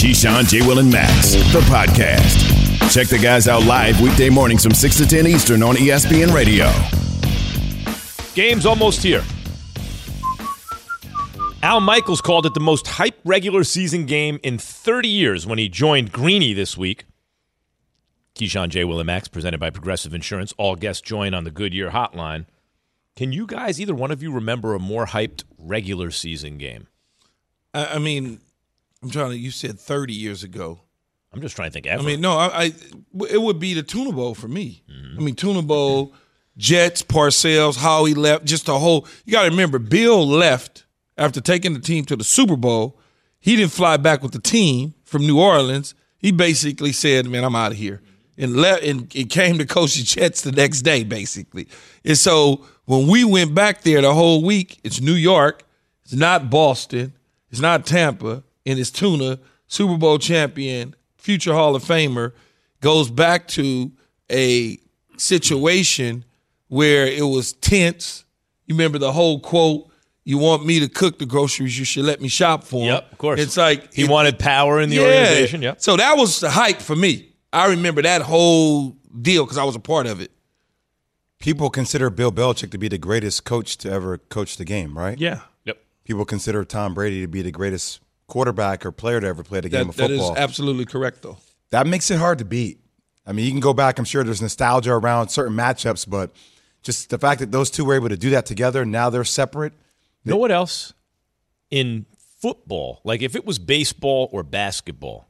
Keyshawn, J. Will, and Max, the podcast. Check the guys out live weekday mornings from 6 to 10 Eastern on ESPN Radio. Game's almost here. Al Michaels called it the most hype regular season game in 30 years when he joined Greeny this week. Keyshawn J. Will and Max, presented by Progressive Insurance. All guests join on the Goodyear Hotline. Can you guys, either one of you, remember a more hyped regular season game? I, I mean, I'm trying to. You said 30 years ago. I'm just trying to think. Ever. I mean, no, I, I it would be the Tuna Bowl for me. Mm-hmm. I mean, Tuna Bowl, Jets, Parcells, how he left, just a whole. You got to remember, Bill left after taking the team to the Super Bowl. He didn't fly back with the team from New Orleans. He basically said, "Man, I'm out of here," and left. And it came to coach the Jets the next day, basically. And so when we went back there the whole week, it's New York, it's not Boston, it's not Tampa, and it's Tuna, Super Bowl champion, future Hall of Famer, goes back to a situation where it was tense. You remember the whole quote, you want me to cook the groceries, you should let me shop for them. Yep, of course. It's like he it- wanted power in the yeah. organization. Yep. So that was the hype for me. I remember that whole deal because I was a part of it. People consider Bill Belichick to be the greatest coach to ever coach the game, right? Yeah. Yep. People consider Tom Brady to be the greatest quarterback or player to ever play the game That, of that is absolutely correct, though. that makes it hard to beat. I mean, you can go back. I'm sure there's nostalgia around certain matchups, but just the fact that those two were able to do that together, now they're separate. You know what else? In football, like if it was baseball or basketball,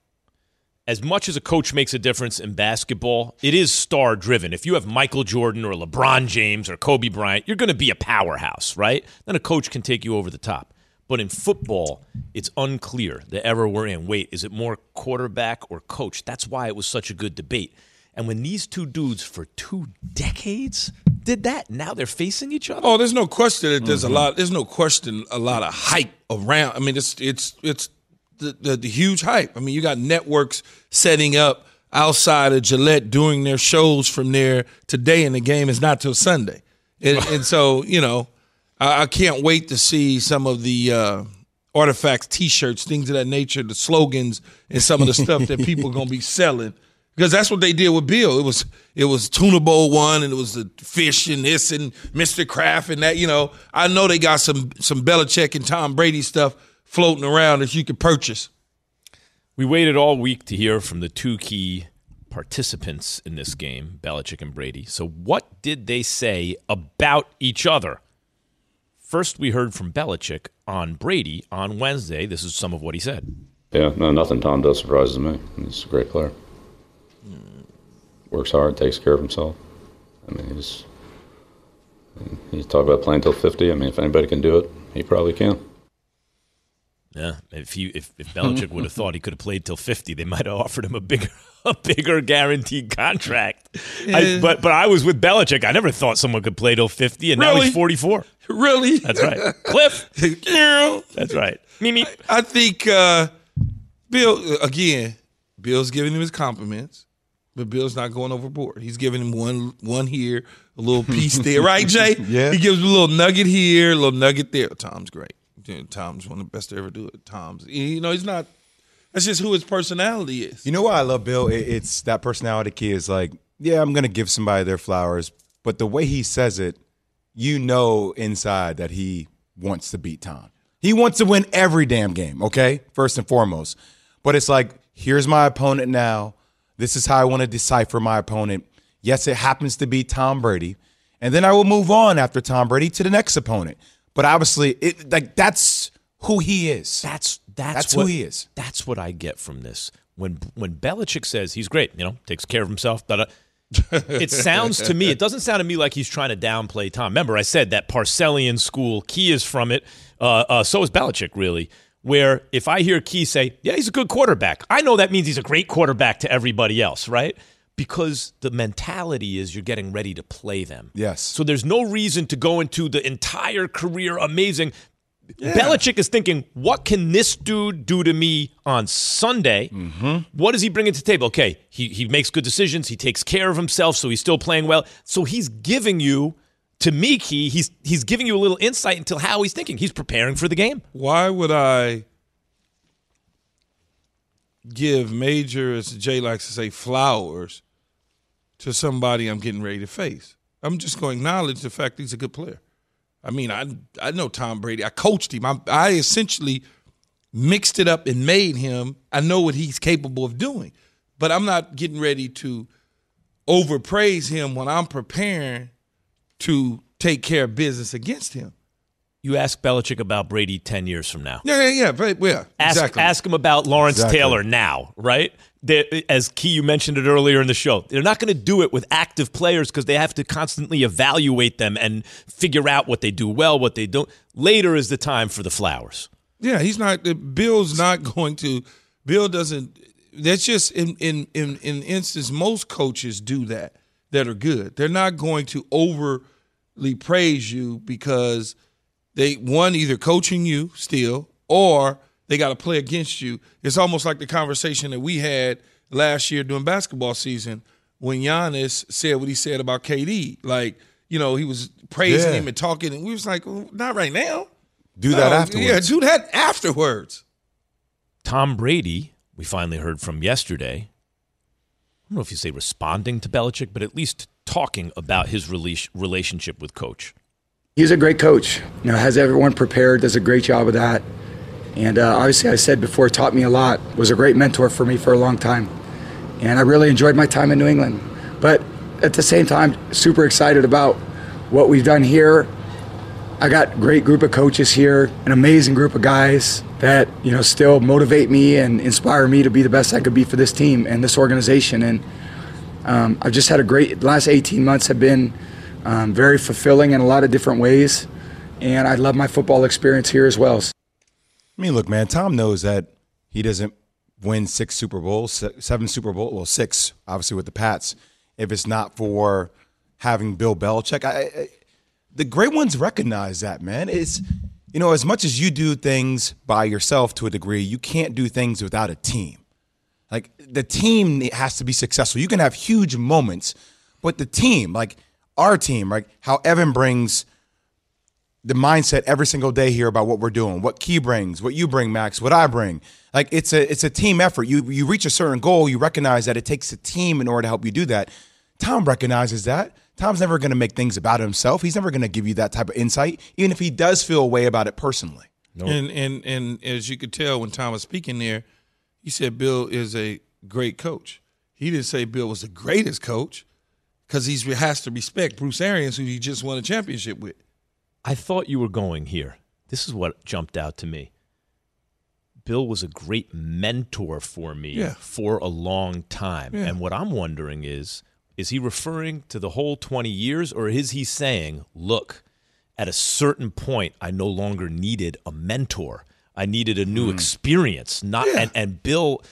as much as a coach makes a difference in basketball, it is star driven. If you have Michael Jordan or LeBron James or Kobe Bryant, you're going to be a powerhouse, right? Then a coach can take you over the top. But in football, it's unclear the era we're in. Wait, is it more quarterback or coach? That's why it was such a good debate. And when these two dudes for two decades did that, now they're facing each other. Oh, there's no question that there's Mm-hmm. a lot. There's no question a lot of hype around. I mean, it's it's it's the, the the huge hype. I mean, you got networks setting up outside of Gillette doing their shows from there today, and the game is not till Sunday. And, and so you know, I, I can't wait to see some of the. Uh, Artifacts, T-shirts, things of that nature, the slogans, and some of the stuff that people are gonna be selling because that's what they did with Bill. It was it was Tuna Bowl one, and it was the fish and this and Mr. Kraft and that. You know, I know they got some some Belichick and Tom Brady stuff floating around that you could purchase. We waited all week to hear from the two key participants in this game, Belichick and Brady. So, what did they say about each other? First, we heard from Belichick on Brady on Wednesday. This is some of what he said. Yeah, no, nothing Tom does surprises me. He's a great player. Works hard, takes care of himself. I mean, he's he's talk about playing till fifty. I mean, if anybody can do it, he probably can. Yeah, if he if, if Belichick would have thought he could have played till fifty, they might have offered him a bigger a bigger guaranteed contract. I, but but I was with Belichick. I never thought someone could play till fifty, and now he's forty four. Really? That's right, Cliff. That's right. Mimi. I think uh, Bill again. Bill's giving him his compliments, but Bill's not going overboard. He's giving him one one here, a little piece there, right, Jay? Yeah. He gives him a little nugget here, a little nugget there. Tom's great. Tom's one of the best to ever do it. Tom's, you know, he's not. That's just who his personality is. You know why I love Bill? It- It's that personality key is like, yeah, I'm gonna give somebody their flowers, but the way he says it, you know inside that he wants to beat Tom. He wants to win every damn game, okay? First and foremost. But it's like, here's my opponent now. This is how I want to decipher my opponent. Yes, it happens to be Tom Brady. And then I will move on after Tom Brady to the next opponent. But obviously, it like that's who he is. That's that's, That's what, who he is. That's what I get from this. When when Belichick says he's great, you know, takes care of himself. Da, da, it sounds to me, it doesn't sound to me like he's trying to downplay Tom. Remember, I said that Parcellian school, Key is from it. Uh, uh, so is Belichick, really. Where if I hear Key say, yeah, he's a good quarterback, I know that means he's a great quarterback to everybody else, right? Because the mentality is you're getting ready to play them. Yes. So there's no reason to go into the entire career amazing. Belichick is thinking, what can this dude do to me on Sunday? Mm-hmm. What does he bring to the table? Okay, he, he makes good decisions. He takes care of himself, so he's still playing well. So he's giving you, to me, Key, he's, he's giving you a little insight into how he's thinking. He's preparing for the game. Why would I give major, as Jay likes to say, flowers to somebody I'm getting ready to face. I'm just going to acknowledge the fact he's a good player. I mean, I I know Tom Brady. I coached him. I, I essentially mixed it up and made him. I know what he's capable of doing, but I'm not getting ready to overpraise him when I'm preparing to take care of business against him. You ask Belichick about Brady 10 years from now. Yeah, yeah, yeah. Yeah ask, exactly. ask him about Lawrence Exactly. Taylor now, right? They, as Key, you mentioned it earlier in the show. They're not going to do it with active players because they have to constantly evaluate them and figure out what they do well, what they don't. Later is the time for the flowers. Yeah, he's not. Bill's not going to. Bill doesn't. That's just in in in in instance. Most coaches do that that are good. They're not going to overly praise you because they one either coaching you still or they got to play against you. It's almost like the conversation that we had last year during basketball season when Giannis said what he said about KD. Like you know he was praising Yeah. him and talking, and we was like, well, not right now. Do that Oh, afterwards. Yeah, do that afterwards. Tom Brady, we finally heard from yesterday. I don't know if you say responding to Belichick, but at least talking about his relationship with Coach. He's a great coach. You know, has everyone prepared. Does a great job of that. And uh, obviously, I said before, taught me a lot. Was a great mentor for me for a long time. And I really enjoyed my time in New England. But at the same time, super excited about what we've done here. I got great group of coaches here, an amazing group of guys that you know still motivate me and inspire me to be the best I could be for this team and this organization. And um, I've just had a great last 18 months have been um, very fulfilling in a lot of different ways, and I love my football experience here as well. I mean, look, man, Tom knows that he doesn't win six Super Bowls, seven Super Bowl, well, six, obviously with the Pats, if it's not for having Bill Belichick. I, I, the great ones recognize that, man. It's you know, as much as you do things by yourself to a degree, you can't do things without a team. Like the team has to be successful. You can have huge moments, but the team, like our team, like how Evan brings the mindset every single day here about what we're doing, what Key brings, what you bring, Max, what I bring. Like it's a it's a team effort. You you reach a certain goal, you recognize that it takes a team in order to help you do that. Tom recognizes that. Tom's never going to make things about himself. He's never going to give you that type of insight, even if he does feel a way about it personally. And and and as you could tell when Tom was speaking there, he said Bill is a great coach. He didn't say Bill was the greatest coach because he has to respect Bruce Arians, who he just won a championship with. I thought you were going here. This is what jumped out to me. Bill was a great mentor for me Yeah. for a long time. Yeah. And what I'm wondering is is he referring to the whole 20 years or is he saying, look, at a certain point I no longer needed a mentor. I needed a new hmm. experience. Not. Yeah. and, and Bill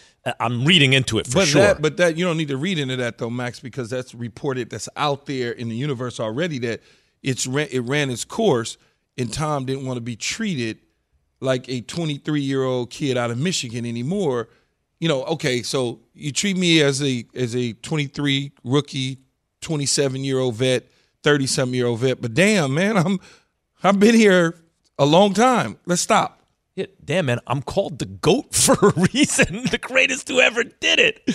I'm reading into it for but sure. that, but that you don't need to read into that though, Max, because that's reported. That's out there in the universe already. That it's ran, it ran its course, and Tom didn't want to be treated like a 23 year old kid out of Michigan anymore. You know, okay, so you treat me as a as a 23 rookie, 27 year old vet, 30 something year old vet, but damn man, I'm I've been here a long time. Let's stop. Yeah, damn, man, I'm called the GOAT for a reason. the greatest who ever did it.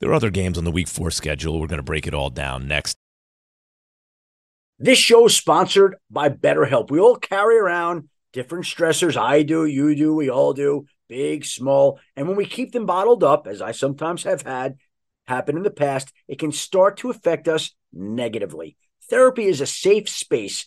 There are other games on the week four schedule. We're going to break it all down next. This show is sponsored by BetterHelp. We all carry around different stressors. I do, you do, we all do, big, small. And when we keep them bottled up, as I sometimes have had happen in the past, it can start to affect us negatively. Therapy is a safe space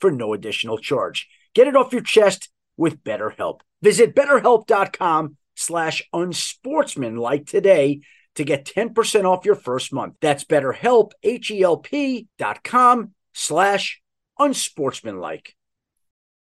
for no additional charge. Get it off your chest with BetterHelp. Visit betterhelp.com slash unsportsmanlike today to get 10% off your first month. That's betterhelp, H-E-L-P dot com slash unsportsmanlike.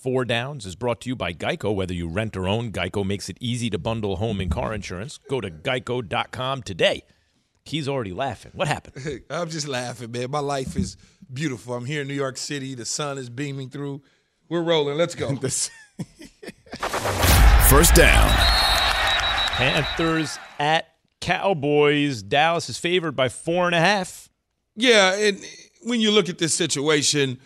Four Downs is brought to you by Geico. Whether you rent or own, Geico makes it easy to bundle home and car insurance. Go to geico.com today. He's already laughing. What happened? I'm just laughing, man. My life is beautiful. I'm here in New York City. The sun is beaming through. We're rolling. Let's go. First down. Panthers at Cowboys. Dallas is favored by four and a half. Yeah, and when you look at this situation,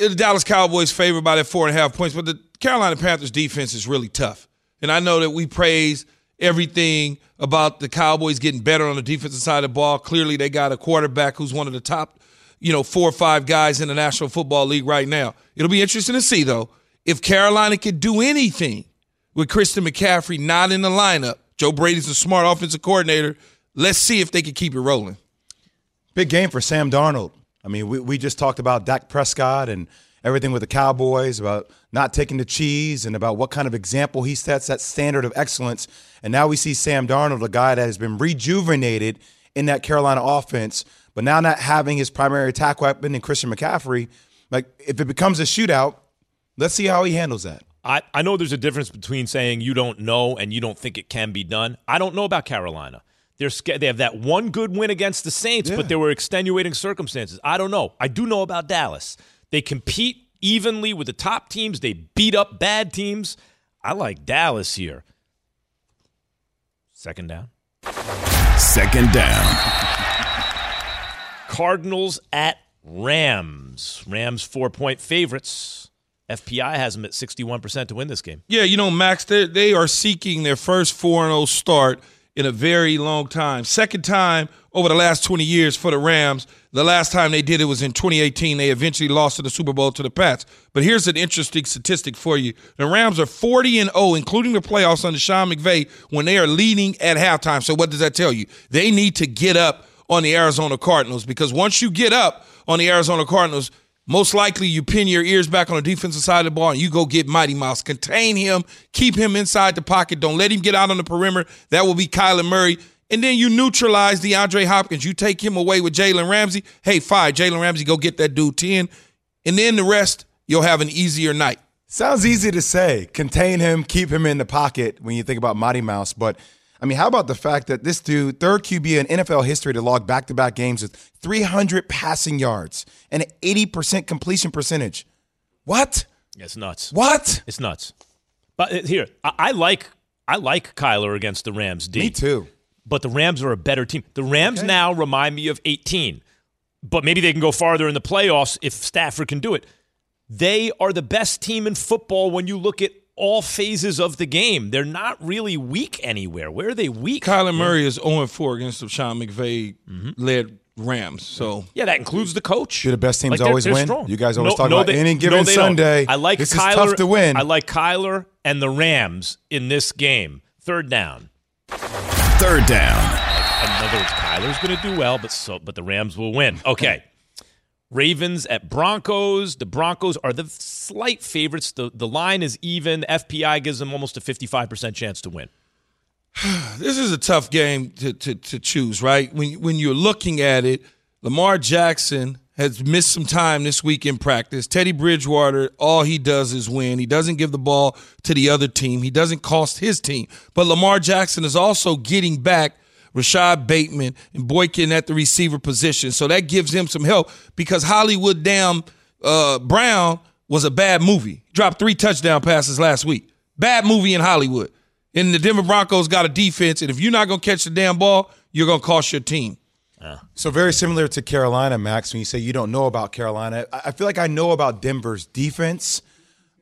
the Dallas Cowboys favored by that four and a half points, but the Carolina Panthers defense is really tough. And I know that we praise everything about the Cowboys getting better on the defensive side of the ball. Clearly, they got a quarterback who's one of the top, you know, four or five guys in the National Football League right now. It'll be interesting to see, though, if Carolina could do anything with Christian McCaffrey not in the lineup. Joe Brady's a smart offensive coordinator. Let's see if they can keep it rolling. Big game for Sam Darnold. I mean, we, we just talked about Dak Prescott and everything with the Cowboys, about not taking the cheese and about what kind of example he sets, that standard of excellence. And now we see Sam Darnold, a guy that has been rejuvenated in that Carolina offense, but now not having his primary attack weapon in Christian McCaffrey. Like, if it becomes a shootout, let's see how he handles that. I, I know there's a difference between saying you don't know and you don't think it can be done. I don't know about Carolina. They're they have that one good win against the Saints, yeah. but there were extenuating circumstances. I don't know. I do know about Dallas. They compete evenly with the top teams. They beat up bad teams. I like Dallas here. Second down. Second down. Cardinals at Rams. Rams four point favorites. FPI has them at 61% to win this game. Yeah, you know, Max, they are seeking their first 4 0 start in a very long time. Second time over the last 20 years for the Rams. The last time they did it was in 2018. They eventually lost to the Super Bowl to the Pats. But here's an interesting statistic for you. The Rams are 40 and 0, including the playoffs under Sean McVay, when they are leading at halftime. So what does that tell you? They need to get up on the Arizona Cardinals because once you get up on the Arizona Cardinals – most likely you pin your ears back on the defensive side of the ball and you go get Mighty Mouse. Contain him, keep him inside the pocket. Don't let him get out on the perimeter. That will be Kyler Murray. And then you neutralize DeAndre Hopkins. You take him away with Jalen Ramsey. Hey, fine, Jalen Ramsey, go get that dude 10. And then the rest, you'll have an easier night. Sounds easy to say. Contain him, keep him in the pocket when you think about Mighty Mouse. But I mean, how about the fact that this dude, third QB in NFL history to log back to back games with 300 passing yards and an 80% completion percentage? What? It's nuts. What? It's nuts. But uh, here, I, I like I like Kyler against the Rams. D. Me too. But the Rams are a better team. The Rams okay. now remind me of 18, but maybe they can go farther in the playoffs if Stafford can do it. They are the best team in football when you look at all phases of the game. They're not really weak anywhere. Where are they weak? Kyler Murray is 0 4 against the Sean McVay led mm-hmm. Rams. So yeah, that includes the coach. You're the best teams like always win? Strong. You guys always no, talk no, about they, any given no, Sunday. Don't. I like this Kyler, is tough to win. I like Kyler and the Rams in this game. Third down. Third down. In other words, Kyler's going to do well, but so but the Rams will win. Okay. Ravens at Broncos. The Broncos are the slight favorites. The, the line is even. FPI gives them almost a 55% chance to win. this is a tough game to, to, to choose, right? When, when you're looking at it, Lamar Jackson has missed some time this week in practice. Teddy Bridgewater, all he does is win. He doesn't give the ball to the other team, he doesn't cost his team. But Lamar Jackson is also getting back Rashod Bateman and Boykin at the receiver position. So that gives him some help because Hollywood Damn uh, Brown was a bad movie. Dropped three touchdown passes last week. Bad movie in Hollywood. And the Denver Broncos got a defense, and if you're not going to catch the damn ball, you're going to cost your team. Yeah. So very similar to Carolina, Max. When you say you don't know about Carolina, I feel like I know about Denver's defense,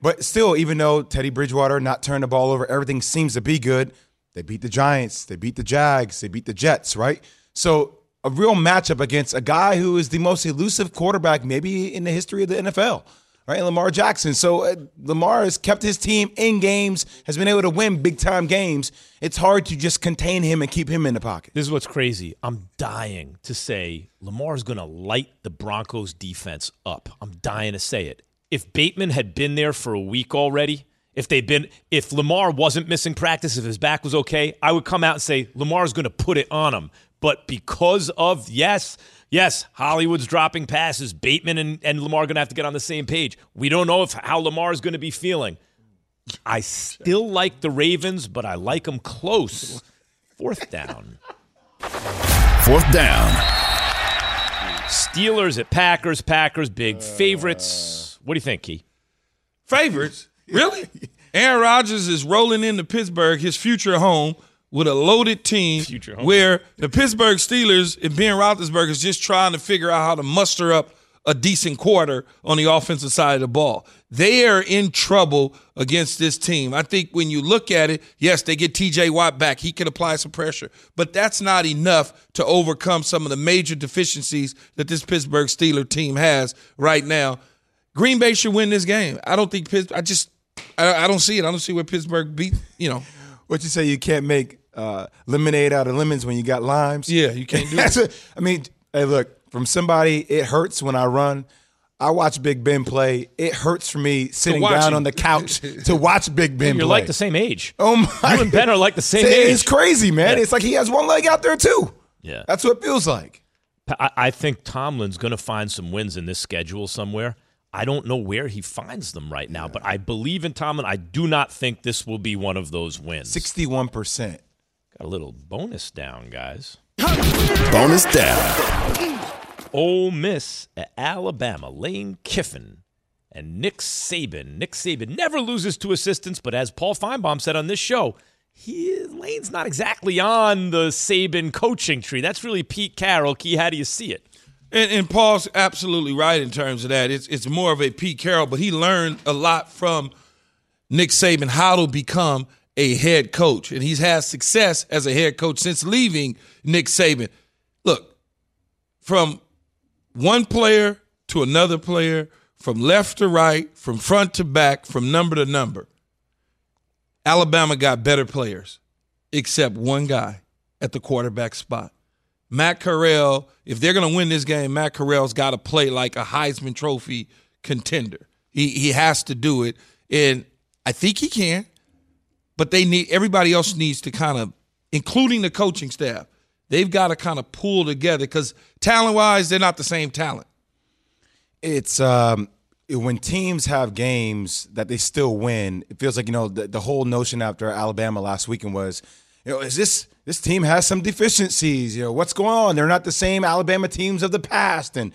but still, even though Teddy Bridgewater not turned the ball over, everything seems to be good. They beat the Giants. They beat the Jags. They beat the Jets, right? So a real matchup against a guy who is the most elusive quarterback maybe in the history of the NFL. right? Lamar Jackson. So uh, Lamar has kept his team in games, has been able to win big time games. It's hard to just contain him and keep him in the pocket. This is what's crazy. I'm dying to say Lamar's going to light the Broncos defense up. I'm dying to say it. If Bateman had been there for a week already, if they'd been if Lamar wasn't missing practice, if his back was okay, I would come out and say Lamar's going to put it on him. But because of yes, yes, Hollywood's dropping passes, Bateman and, and Lamar are going to have to get on the same page. We don't know if how Lamar is going to be feeling. I still like the Ravens, but I like them close. Fourth down. Fourth down. Steelers at Packers. Packers big favorites. What do you think, Key? Favorites? Really? Aaron Rodgers is rolling into Pittsburgh, his future home, with a loaded team Future home. where the Pittsburgh Steelers and Ben Roethlisberger is just trying to figure out how to muster up a decent quarter on the offensive side of the ball. They are in trouble against this team. I think when you look at it, yes, they get TJ Watt back. He can apply some pressure, but that's not enough to overcome some of the major deficiencies that this Pittsburgh Steeler team has right now. Green Bay should win this game. I don't think Pittsburgh, I just, I, I don't see it. I don't see where Pittsburgh beat, you know. What you say? You can't make uh, lemonade out of lemons when you got limes. Yeah, you can't do That's that. I mean, hey, look, from somebody, it hurts when I run. I watch Big Ben play. It hurts for me sitting down him. on the couch to watch Big Ben You're play. like the same age. Oh my! You and Ben are like the same It's age. It's crazy, man. Yeah. It's like he has one leg out there too. Yeah. That's what it feels like. I, I think Tomlin's going to find some wins in this schedule somewhere. I don't know where he finds them right now, but I believe in Tomlin. I do not think this will be one of those wins. Sixty-one percent. Got a little bonus down, guys. Bonus down. Ole Miss at Alabama. Lane Kiffin and Nick Saban. Nick Saban never loses to assistants, but as Paul Finebaum said on this show, he Lane's not exactly on the Saban coaching tree. That's really Pete Carroll. Key, how do you see it? And, and Paul's absolutely right in terms of that. It's it's more of a Pete Carroll, but he learned a lot from Nick Saban how to become a head coach, and he's had success as a head coach since leaving Nick Saban. Look, from one player to another player, from left to right, from front to back, from number to number. Alabama got better players, except one guy at the quarterback spot. Matt Corral, if they're going to win this game, Matt Corral's got to play like a Heisman Trophy contender. He he has to do it, and I think he can. But they need everybody else needs to kind of, including the coaching staff, they've got to kind of pull together because talent wise, they're not the same talent. It's um, when teams have games that they still win. It feels like you know the, the whole notion after Alabama last weekend was, you know, is this this team has some deficiencies? You know, what's going on? They're not the same Alabama teams of the past, and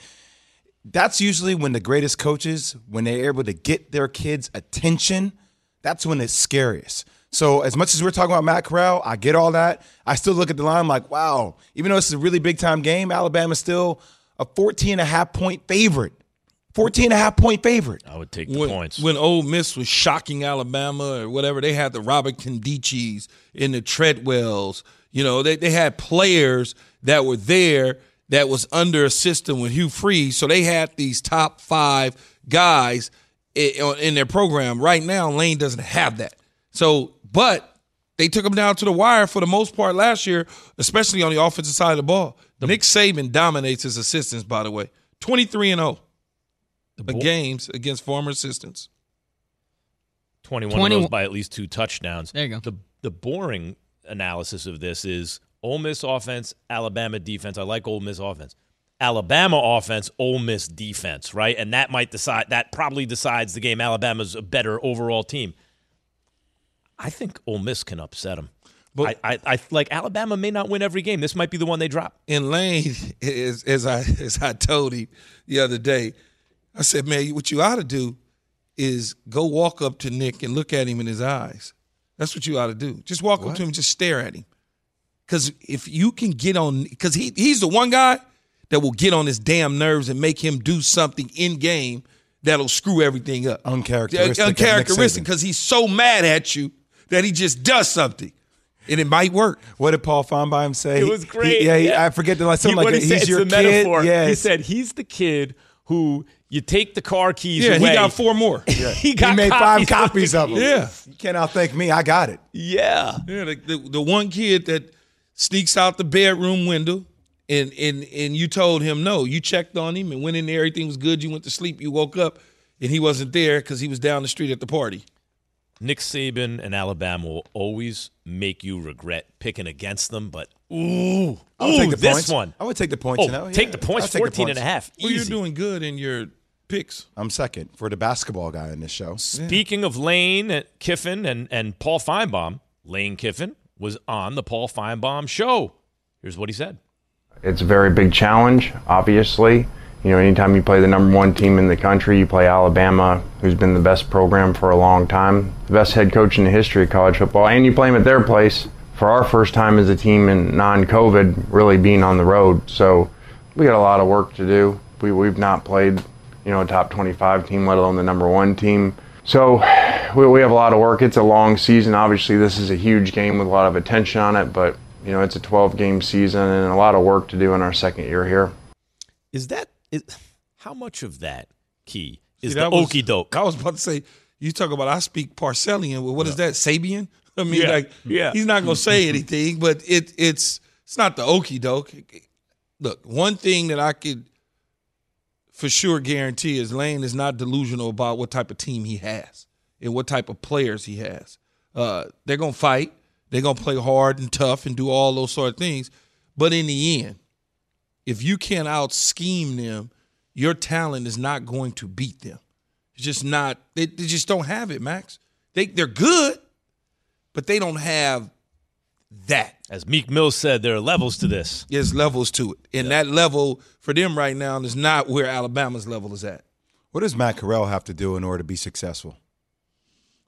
that's usually when the greatest coaches, when they're able to get their kids' attention, that's when it's scariest. So as much as we're talking about Matt Corral, I get all that. I still look at the line I'm like, wow, even though this is a really big time game, Alabama's still a 14 and a half point favorite. 14 and a half point favorite. I would take the when, points. When Ole Miss was shocking Alabama or whatever, they had the Robert Nkemdiches and the Treadwells. You know, they, they had players that were there that was under a system with Hugh Freeze. So they had these top five guys in, in their program. Right now, Lane doesn't have that. So, but they took him down to the wire for the most part last year, especially on the offensive side of the ball. Nick Saban dominates his assistants, by the way. 23 and 0 the games against former assistants. 21 of those by at least two touchdowns. There you go. The the boring analysis of this is Ole Miss offense, Alabama defense. I like Ole Miss offense. Alabama offense, Ole Miss defense, right? And that might decide that probably decides the game. Alabama's a better overall team. I think Ole Miss can upset them. But- I, I, I like Alabama may not win every game. This might be the one they drop. in Lane, as, as I as I told him the other day, I said, "Man, what you ought to do is go walk up to Nick and look at him in his eyes. That's what you ought to do. Just walk up to him, just stare at him. Because if you can get on, because he he's the one guy that will get on his damn nerves and make him do something in game that'll screw everything up. Uncharacteristic Uncharacteristic because he's so mad at you that he just does something, and it might work. What did Paul Finebaum say? It was He- great. yeah, he- yeah. I forget the like something He- like he he's said, your the kid. metaphor. Yeah, he said he's the kid who You take the car keys Yeah, away. he got four more. he got he made copies five copies of them. Yeah. You cannot thank me. I got it. Yeah. Yeah, the, the, the one kid that sneaks out the bedroom window and and and you told him no. You checked on him and went in there. Everything was good. You went to sleep. You woke up and he wasn't there because he was down the street at the party. Nick Saban and Alabama will always make you regret picking against them, but ooh, I would ooh, take the this points. one. I would take the points. Oh, you know? take Yeah, the points, I'll take the 14 and a points. half. Well, you're doing good in your picks. I'm second for the basketball guy in this show. Speaking of Lane Kiffin and, and Paul Finebaum, Lane Kiffin was on the Paul Finebaum show. Here's what he said. It's a very big challenge, obviously. You know, anytime you play the number one team in the country, you play Alabama, who's been the best program for a long time, the best head coach in the history of college football, and you play them at their place for our first time as a team in non COVID, really being on the road. So we got a lot of work to do. We, we've not played, you know, a top 25 team, let alone the number one team. So we, we have a lot of work. It's a long season. Obviously, this is a huge game with a lot of attention on it, but, you know, it's a 12 game season and a lot of work to do in our second year here. Is that is how much of that key is See, the that was- okey doke? I was about to say, you talk about I speak Parcellian. Well, what is that? Sabian? I mean, Yeah, like, yeah. he's not gonna say anything, but it it's it's not the okey doke. Look, one thing that I could for sure guarantee is Lane is not delusional about what type of team he has and what type of players he has. Uh, they're gonna fight. They're gonna play hard and tough and do all those sort of things. But in the end, if you can't out scheme them, your talent is not going to beat them. It's just not. They, they just don't have it, Max. They they're good, but they don't have that. As Meek Mill said, there are levels to this. There's levels to it, and that level for them right now is not where Alabama's level is at. What does Matt Corral have to do in order to be successful?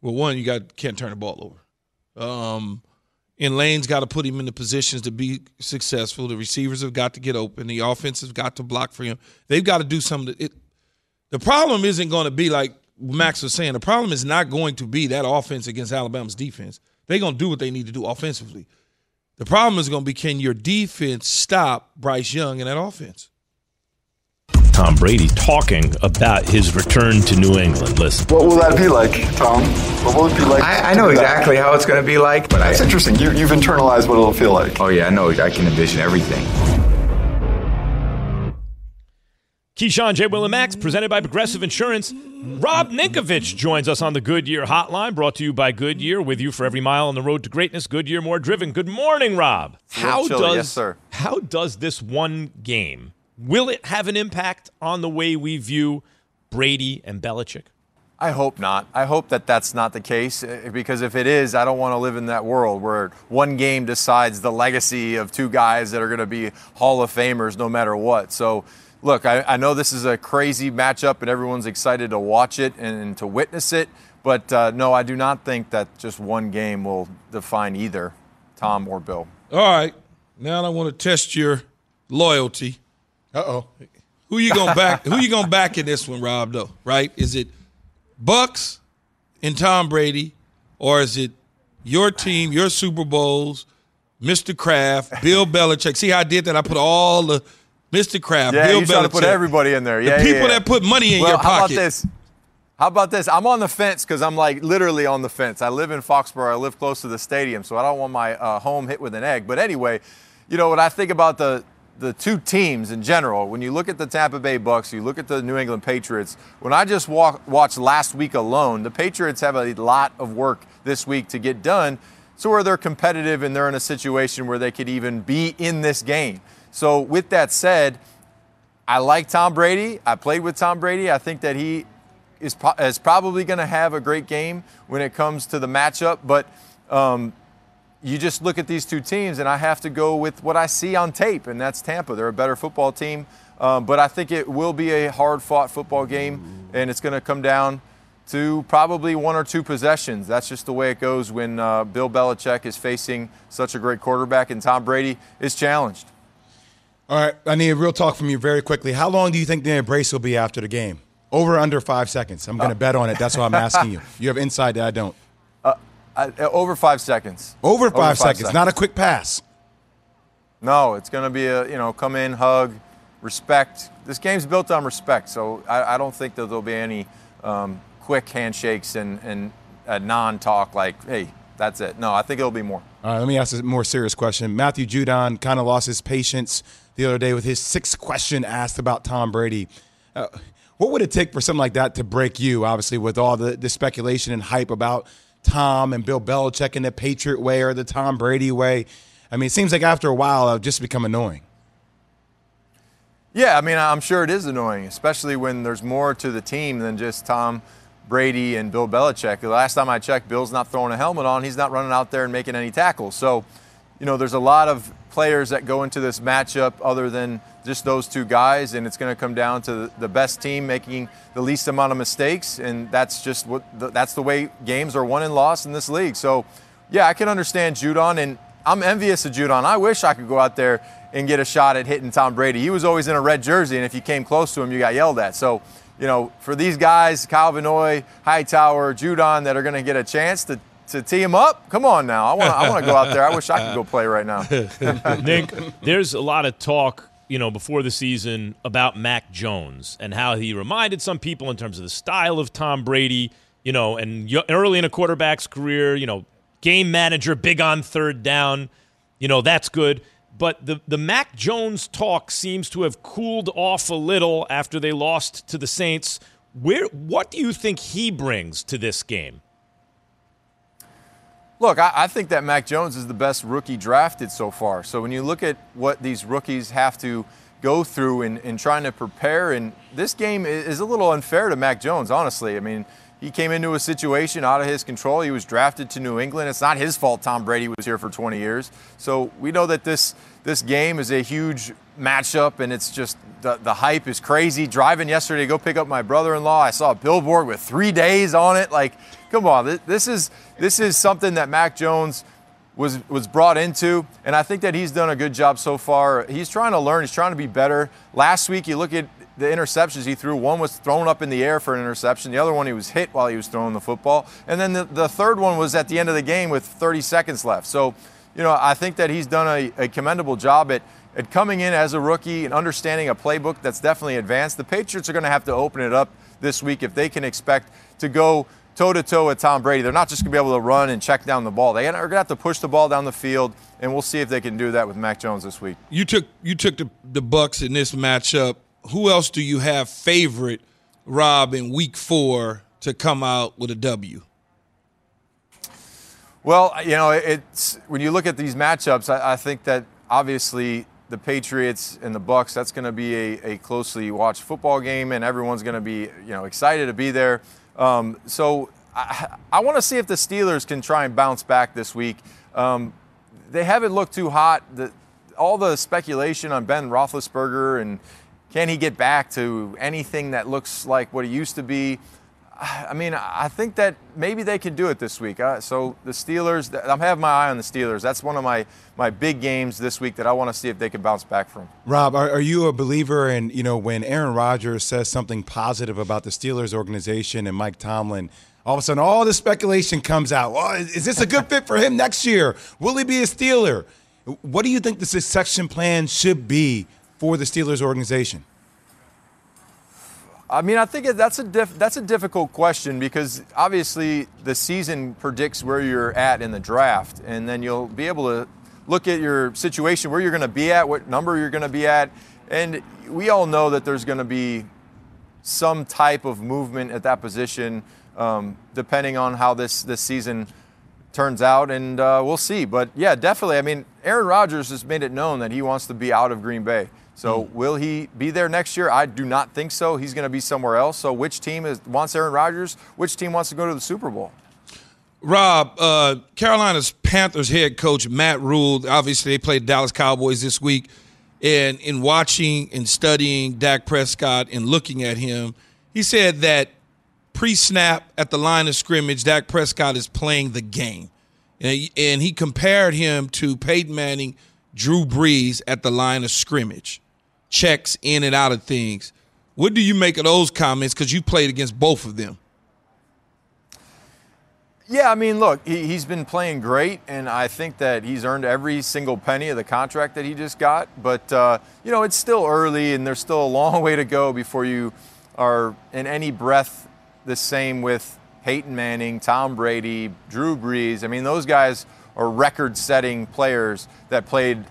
Well, one, you got can't turn the ball over. Um, and Lane's got to put him in the positions to be successful. The receivers have got to get open. The offense has got to block for him. They've got to do something. It, the problem isn't going to be like Max was saying. The problem is not going to be that offense against Alabama's defense. They're going to do what they need to do offensively. The problem is going to be can your defense stop Bryce Young in that offense? Tom Brady talking about his return to New England. Listen. What will that be like, Tom? What will it be like? I, I know exactly how it's going to be like, but That's I, interesting. You, you've internalized what it'll feel like. oh yeah, I know. I can envision everything. Keyshawn, J. Will, and Max, presented by Progressive Insurance. Rob Ninkovich joins us on the Goodyear Hotline, brought to you by Goodyear, with you for every mile on the road to greatness. Goodyear, more driven. Good morning, Rob. How chilly. does Yes, sir. how does this one game will it have an impact on the way we view Brady and Belichick? I hope not. I hope that that's not the case eh, because if it is, I don't want to live in that world where one game decides the legacy of two guys that are going to be Hall of Famers no matter what. So, look, I, I know this is a crazy matchup and everyone's excited to watch it and, to witness it. But uh, no, I do not think that just one game will define either Tom or Bill. All right. Now I want to test your loyalty. Uh oh. Who you gonna back? who you gonna back in this one, Rob? Though, right? Is it Bucs and Tom Brady, or is it your team, your Super Bowls, Mr. Kraft, Bill Belichick? See how I did that? I put all the Mr. Kraft, Yeah, Bill you to put everybody in there. Yeah, the people yeah. that put money in well, your How pocket. about this? How about this? I'm on the fence because I'm like literally on the fence. I live in Foxborough. I live close to the stadium, so I don't want my uh, home hit with an egg. But anyway, you know what I think about the the two teams in general. When you look at the Tampa Bay Bucs, you look at the New England Patriots. When I just walk, watched last week alone, the Patriots have a lot of work this week to get done. So where they're competitive and they're in a situation where they could even be in this game. So with that said, I like Tom Brady. I played with Tom Brady. I think that he is, pro- is probably going to have a great game when it comes to the matchup. But um, you just look at these two teams, and I have to go with what I see on tape, and that's Tampa. They're a better football team. Um, but I think it will be a hard fought football game, and it's going to come down to probably one or two possessions. That's just the way it goes when uh, Bill Belichick is facing such a great quarterback, and Tom Brady is challenged. All right, I need a real talk from you very quickly. How long do you think the embrace will be after the game? Over or under five seconds? I'm going to bet on it. That's why I'm asking you. You have insight that I don't. Uh, uh, over five seconds. Over five, seconds, not a quick pass. No, it's going to be a you know come in, hug, respect. This game's built on respect, so I, I don't think that there'll be any um, quick handshakes and, and a non-talk like, "Hey, that's it." No, I think it'll be more. All right, let me ask a more serious question. Matthew Judon kind of lost his patience the other day with his sixth question asked about Tom Brady. Uh, what would it take for something like that to break you? Obviously, with all the, the speculation and hype about Tom and Bill Belichick in the Patriot way or the Tom Brady way. I mean, it seems like after a while, it'll just become annoying. Yeah, I mean, I'm sure it is annoying, especially when there's more to the team than just Tom Brady and Bill Belichick. The last time I checked, Bill's not throwing a helmet on. He's not running out there and making any tackles. So, you know, there's a lot of players that go into this matchup other than just those two guys, and it's going to come down to the best team making the least amount of mistakes, and that's just what the, that's the way games are won and lost in this league. So, yeah, I can understand Judon, and I'm envious of Judon. I wish I could go out there and get a shot at hitting Tom Brady. He was always in a red jersey, and if you came close to him, you got yelled at. So, you know, for these guys, Van Hightower, Judon, that are going to get a chance to to tee him up? Come on now. I want I want to go out there. I wish I could go play right now. Nick, there's a lot of talk, you know, before the season about Mac Jones and how he reminded some people in terms of the style of Tom Brady, you know, and early in a quarterback's career, you know, game manager, big on third down, you know, that's good. But the, the Mac Jones talk seems to have cooled off a little after they lost to the Saints. Where what do you think he brings to this game? Look, I, I, think that Mac Jones is the best rookie drafted so far. So when you look at what these rookies have to go through in, in trying to prepare, and this game is a little unfair to Mac Jones, honestly. I mean, he came into a situation out of his control. He was drafted to New England. It's not his fault Tom Brady was here for 20 years. So we know that this this game is a huge matchup, and it's just the, the hype is crazy. Driving yesterday to go pick up my brother-in-law, I saw a billboard with three days on it. Like, come on, this is this is something that Mac Jones was was brought into, and I think that he's done a good job so far. He's trying to learn. He's trying to be better. Last week, you look at the interceptions he threw. One was thrown up in the air for an interception. The other one he was hit while he was throwing the football. And then the, the third one was at the end of the game with 30 seconds left. So, you know, I think that he's done a, a commendable job at, at coming in as a rookie and understanding a playbook that's definitely advanced. The Patriots are going to have to open it up this week if they can expect to go toe to toe with Tom Brady. They're not just going to be able to run and check down the ball. They are going to have to push the ball down the field, and we'll see if they can do that with Mac Jones this week. You took you took the, the Bucs in this matchup who else do you have favorite, Rob, in week four to come out with a W? Well, you know, it's when you look at these matchups, I, I think that obviously the Patriots and the Bucs, that's going to be a, a, closely watched football game, and everyone's going to be, you know, excited to be there. Um, so I, I want to see if the Steelers can try and bounce back this week. Um, they haven't looked too hot. The, all the speculation on Ben Roethlisberger and can he get back to anything that looks like what he used to be? I mean, I think that maybe they can do it this week. Uh, so the Steelers, I'm having my eye on the Steelers. That's one of my, my big games this week that I want to see if they can bounce back from. Rob, are, are you a believer in, you know, when Aaron Rodgers says something positive about the Steelers organization and Mike Tomlin, all of a sudden all the speculation comes out. Well, is this a good fit for him next year? Will he be a Steeler? What do you think the succession plan should be for the Steelers organization? I mean, I think that's a diff- that's a difficult question because obviously the season predicts where you're at in the draft, and then you'll be able to look at your situation, where you're going to be at, what number you're going to be at, and we all know that there's going to be some type of movement at that position, um, depending on how this this season turns out, and uh, we'll see. But yeah, definitely. I mean, Aaron Rodgers has made it known that he wants to be out of Green Bay. So mm. will he be there next year? I do not think so. He's going to be somewhere else. So which team is, wants Aaron Rodgers? Which team wants to go to the Super Bowl? Rob, uh, Carolina's Panthers head coach Matt Rhule. Obviously, they played Dallas Cowboys this week, and in watching and studying Dak Prescott and looking at him, he said that pre-snap at the line of scrimmage, Dak Prescott is playing the game, and he compared him to Peyton Manning, Drew Brees at the line of scrimmage checks in and out of things. What do you make of those comments? Because you played against both of them. Yeah, I mean, look, he, he's been playing great, and I think that he's earned every single penny of the contract that he just got. But, uh, you know, it's still early, and there's still a long way to go before you are in any breath the same with Peyton Manning, Tom Brady, Drew Brees. I mean, those guys are record setting players that played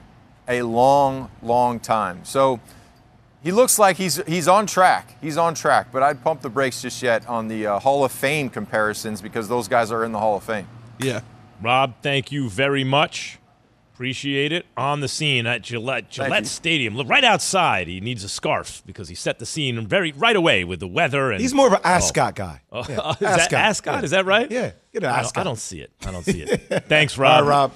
a long, long time. So, he looks like he's he's on track. He's on track, but I'd pump the brakes just yet on the uh, Hall of Fame comparisons because those guys are in the Hall of Fame. Yeah. Rob, thank you very much. Appreciate it. On the scene at Gillette Gillette. Stadium, look right outside. He needs a scarf because he set the scene very right away with the weather and He's more of an ascot guy. Oh, Yeah, is that ascot? Yeah. Is that right? Yeah, get an I don't, ascot. I don't see it. I don't see it. Thanks, All right, Rob.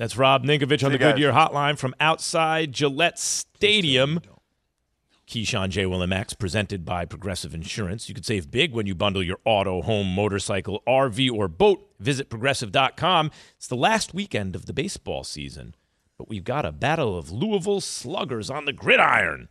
That's Rob Ninkovich on the. Goodyear Hotline from outside Gillette Stadium. Keyshawn J. Willimax, presented by Progressive Insurance. You can save big when you bundle your auto, home, motorcycle, RV, or boat. Visit progressive.com. It's the last weekend of the baseball season, but we've got a battle of Louisville sluggers on the gridiron.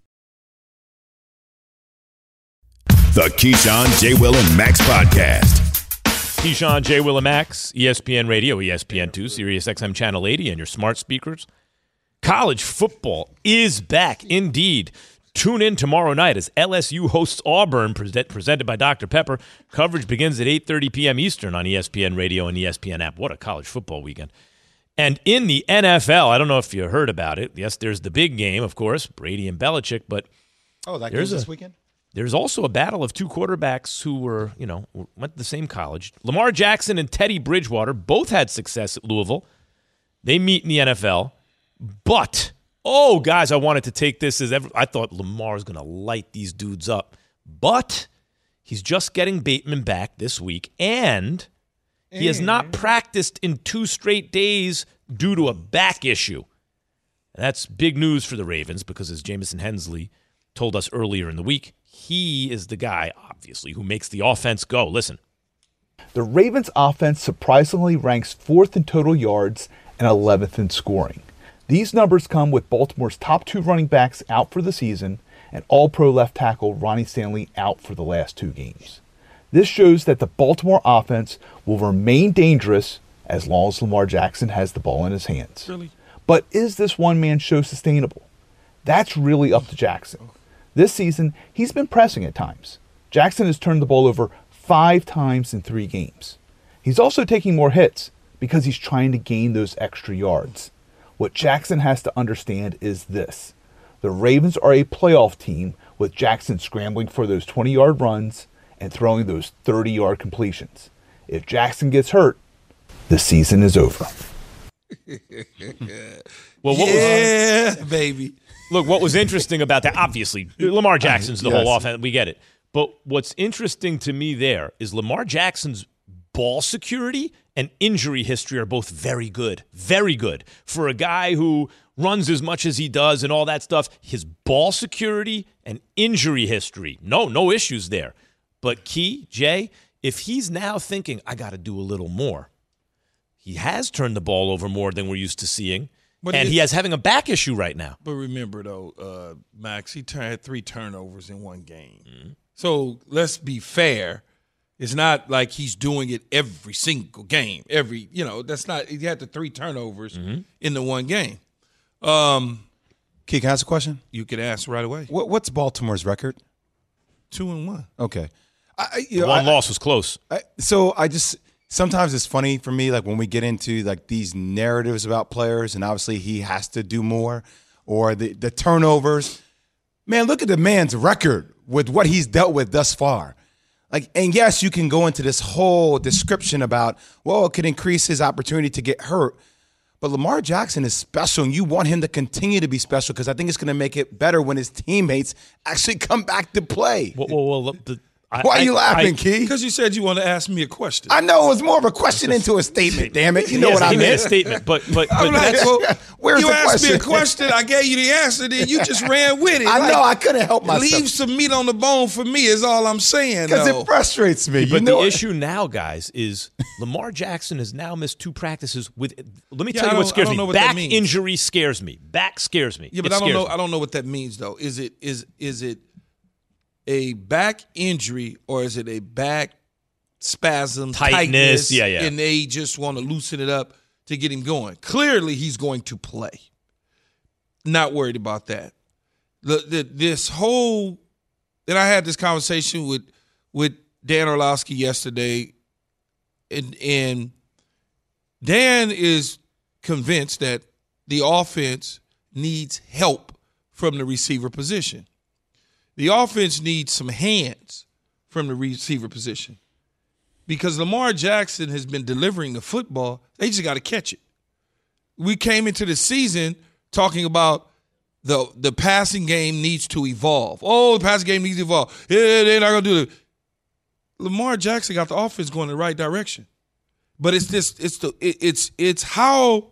The Keyshawn, J. Will, and Max podcast. Keyshawn J. Willimax, Max, ESPN Radio, ESPN2, Sirius XM Channel 80, and your smart speakers. College football is back, indeed. Tune in tomorrow night as LSU hosts Auburn, present, presented by Dr. Pepper. Coverage begins at 8.30 p.m. Eastern on ESPN Radio and ESPN app. What a college football weekend. And in the NFL, I don't know if you heard about it. Yes, there's the big game, of course, Brady and Belichick, but Oh, that There's goes this weekend? There's also a battle of two quarterbacks who were, you know, went to the same college. Lamar Jackson and Teddy Bridgewater both had success at Louisville. They meet in the NFL, but oh, guys, I wanted to take this as ever. I thought Lamar was going to light these dudes up, but he's just getting Bateman back this week, and he has not practiced in two straight days due to a back issue. And that's big news for the Ravens because, as Jamison Hensley told us earlier in the week, he is the guy, obviously, who makes the offense go. Listen. The Ravens offense surprisingly ranks fourth in total yards and 11th in scoring. These numbers come with Baltimore's top two running backs out for the season and all pro left tackle Ronnie Stanley out for the last two games. This shows that the Baltimore offense will remain dangerous as long as Lamar Jackson has the ball in his hands. Really? But is this one man show sustainable? That's really up to Jackson. This season, he's been pressing at times. Jackson has turned the ball over five times in three games. He's also taking more hits because he's trying to gain those extra yards. What Jackson has to understand is this the Ravens are a playoff team with Jackson scrambling for those 20 yard runs and throwing those 30 yard completions. If Jackson gets hurt, the season is over. Well, what was that? yeah, baby. Look, what was interesting about that, obviously, Lamar Jackson's the Yes. whole offense. We get it. But what's interesting to me there is Lamar Jackson's ball security and injury history are both very good. Very good. For a guy who runs as much as he does and all that stuff, his ball security and injury history, no, no issues there. But Key, Jay, if he's now thinking, I got to do a little more, he has turned the ball over more than we're used to seeing. But and it- he has having a back issue right now. But remember though, uh, Max, he turn, had three turnovers in one game. Mm-hmm. So let's be fair. It's not like he's doing it every single game. Every you know, that's not. He had the three turnovers Mm-hmm. in the one game. Um, Key, can I ask a question? you could ask right away. What, what's Baltimore's record? Two and one. Okay. I, I- you know, one I- loss was close. I, so I just sometimes it's funny for me, like when we get into like these narratives about players, and obviously he has to do more, or the the turnovers. Man, look at the man's record with what he's dealt with thus far. Like, and yes, you can go into this whole description about, well, it could increase his opportunity to get hurt. But Lamar Jackson is special, and you want him to continue to be special because I think it's going to make it better when his teammates actually come back to play. Well, well, well the, I, Why are you I- laughing, I- Key? Because you said you want to ask me a question. I know it was more of a question into a statement. Damn it, you know Yes, what I made a statement, but but, but like, well, Where's you the asked me a question? I gave you the answer, then you just ran with it. I Like, know I couldn't help myself Leave some meat on the bone for me is all I'm saying. because it frustrates me. But the issue now, guys, is Lamar Jackson has now missed two practices with. Let me Yeah, tell you what scares me. what that Back injury scares me. Back scares me. Yeah, but It I don't know. me. I don't know what that means though. Is it is is it a back injury or is it a back spasm, Tightness, yeah, yeah. and they just want to loosen it up to get him going? Clearly, he's going to play. Not worried about that. The, the this whole, and I had this conversation with with Dan Orlovsky yesterday, and and Dan is convinced that the offense needs help from the receiver position. The offense needs some hands from the receiver position because Lamar Jackson has been delivering the football. They just got to catch it. We came into the season talking about the the passing game needs to evolve. Oh, the passing game needs to evolve. Yeah, they're not gonna do it. Lamar Jackson got the offense going in the right direction, but it's this it's the it, it's it's how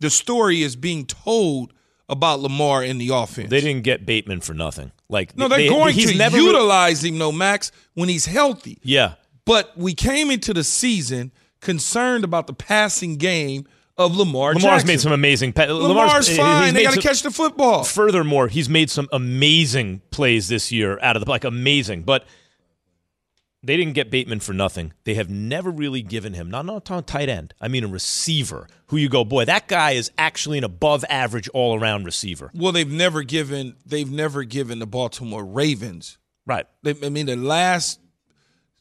the story is being told about Lamar in the offense. They didn't get Bateman for nothing. Like no, they're they- going he's to really- utilize him, no Max, when he's healthy. yeah, But we came into the season concerned about the passing game of Lamar. Lamar's Jackson. made some amazing. Pa- Lamar's he's fine. They got to catch the football. Furthermore, he's made some amazing plays this year out of the like amazing, but they didn't get Bateman for nothing. They have never really given him not not a tight end. I mean a receiver who you go, boy, that guy is actually an above average all around receiver. Well, they've never given they've never given the Baltimore Ravens. Right. They, I mean, the last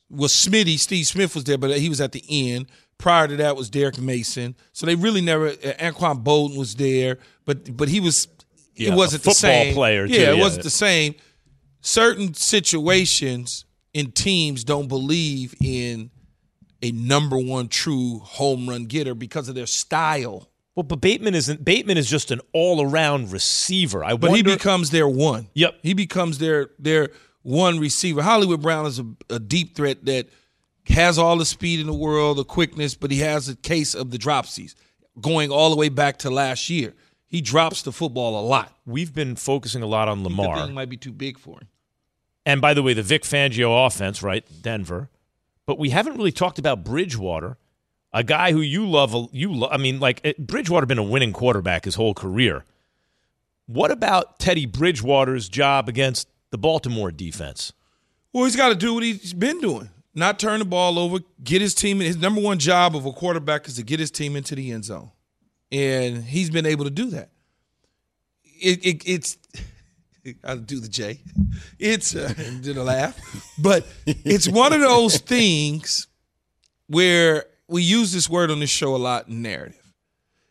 was Smitty. Steve Smith was there, but he was at the end. Prior to that was Derrick Mason. So they really never. Uh, Anquan Boldin was there, but but he was. Yeah, it wasn't a the same player, too, Yeah, it yeah. wasn't the same. Certain situations in teams don't believe in a number one true home run getter because of their style. Well, but Bateman isn't. Bateman is just an all around receiver. I But wonder. he becomes their one. Yep. He becomes their their one receiver. Hollywood Brown is a, a deep threat that has all the speed in the world, the quickness, but he has a case of the dropsies going all the way back to last year. He drops the football a lot. We've been focusing a lot on The Lamar. thing might be too big for him. And by the way, the Vic Fangio offense, right? Denver. But we haven't really talked about Bridgewater, a guy who you love. You, lo- I mean, like Bridgewater been a winning quarterback his whole career. What about Teddy Bridgewater's job against the Baltimore defense? Well, he's got to do what he's been doing. Not turn the ball over, get his team. His number one job of a quarterback is to get his team into the end zone, and he's been able to do that. It, it, it's I'll do the J. It's uh, did a laugh, but it's one of those things where we use this word on this show a lot. Narrative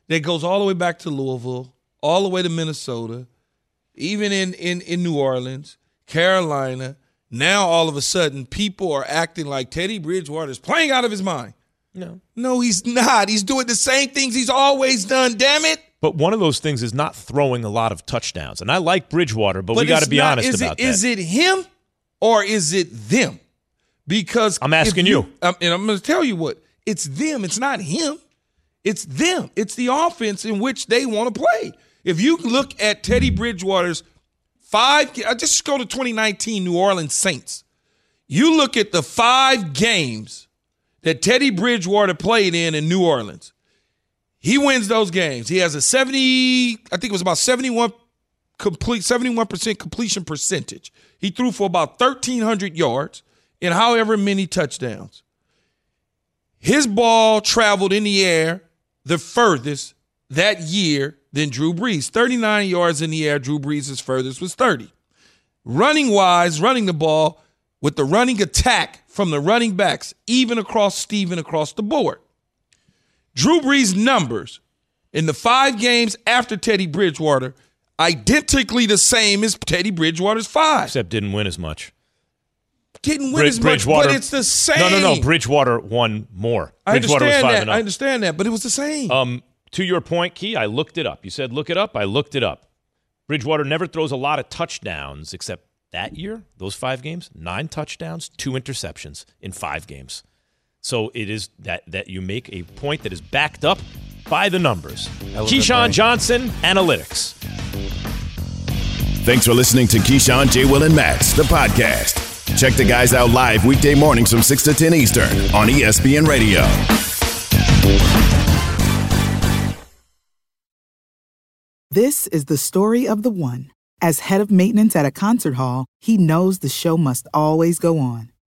that goes all the way back to Louisville, all the way to Minnesota, even in in in New Orleans, Carolina. Now all of a sudden, people are acting like Teddy Bridgewater is playing out of his mind. No. No, he's not. He's doing the same things he's always done. Damn it! But one of those things is not throwing a lot of touchdowns. And I like Bridgewater, but, we got to be not- honest about it, that. Is it him or is it them? Because I'm asking if you. um, and I'm going to tell you what it's them. It's not him. It's them. It's the offense in which they want to play. If you look at Teddy Bridgewater's five, I just go to 2019 New Orleans Saints. You look at the five games that Teddy Bridgewater played in in New Orleans. He wins those games. He has a 70, I think it was about 71 complete 71% completion percentage. He threw for about 1300 yards and however many touchdowns. His ball traveled in the air the furthest that year than Drew Brees. 39 yards in the air, Drew Brees' furthest was 30. Running wise, running the ball with the running attack from the running backs, even across Steven across the board. Drew Brees' numbers in the five games after Teddy Bridgewater identically the same as Teddy Bridgewater's five. Except didn't win as much. Didn't win as much, but it's the same. No, no, no. Bridgewater won more. I Bridgewater understand was five that. I understand that, but it was the same. Um, to your point, Key, I looked it up. You said look it up. I looked it up. Bridgewater never throws a lot of touchdowns except that year, those five games, nine touchdowns, two interceptions in five games. So it is that that you make a point that is backed up by the numbers. Elephant Keyshawn brain. Johnson, analytics. Thanks for listening to Keyshawn, J. Will, and Max, the podcast. Check the guys out live weekday mornings from 6 to 10 Eastern on ESPN Radio. This is the story of the one. As head of maintenance at a concert hall, he knows the show must always go on.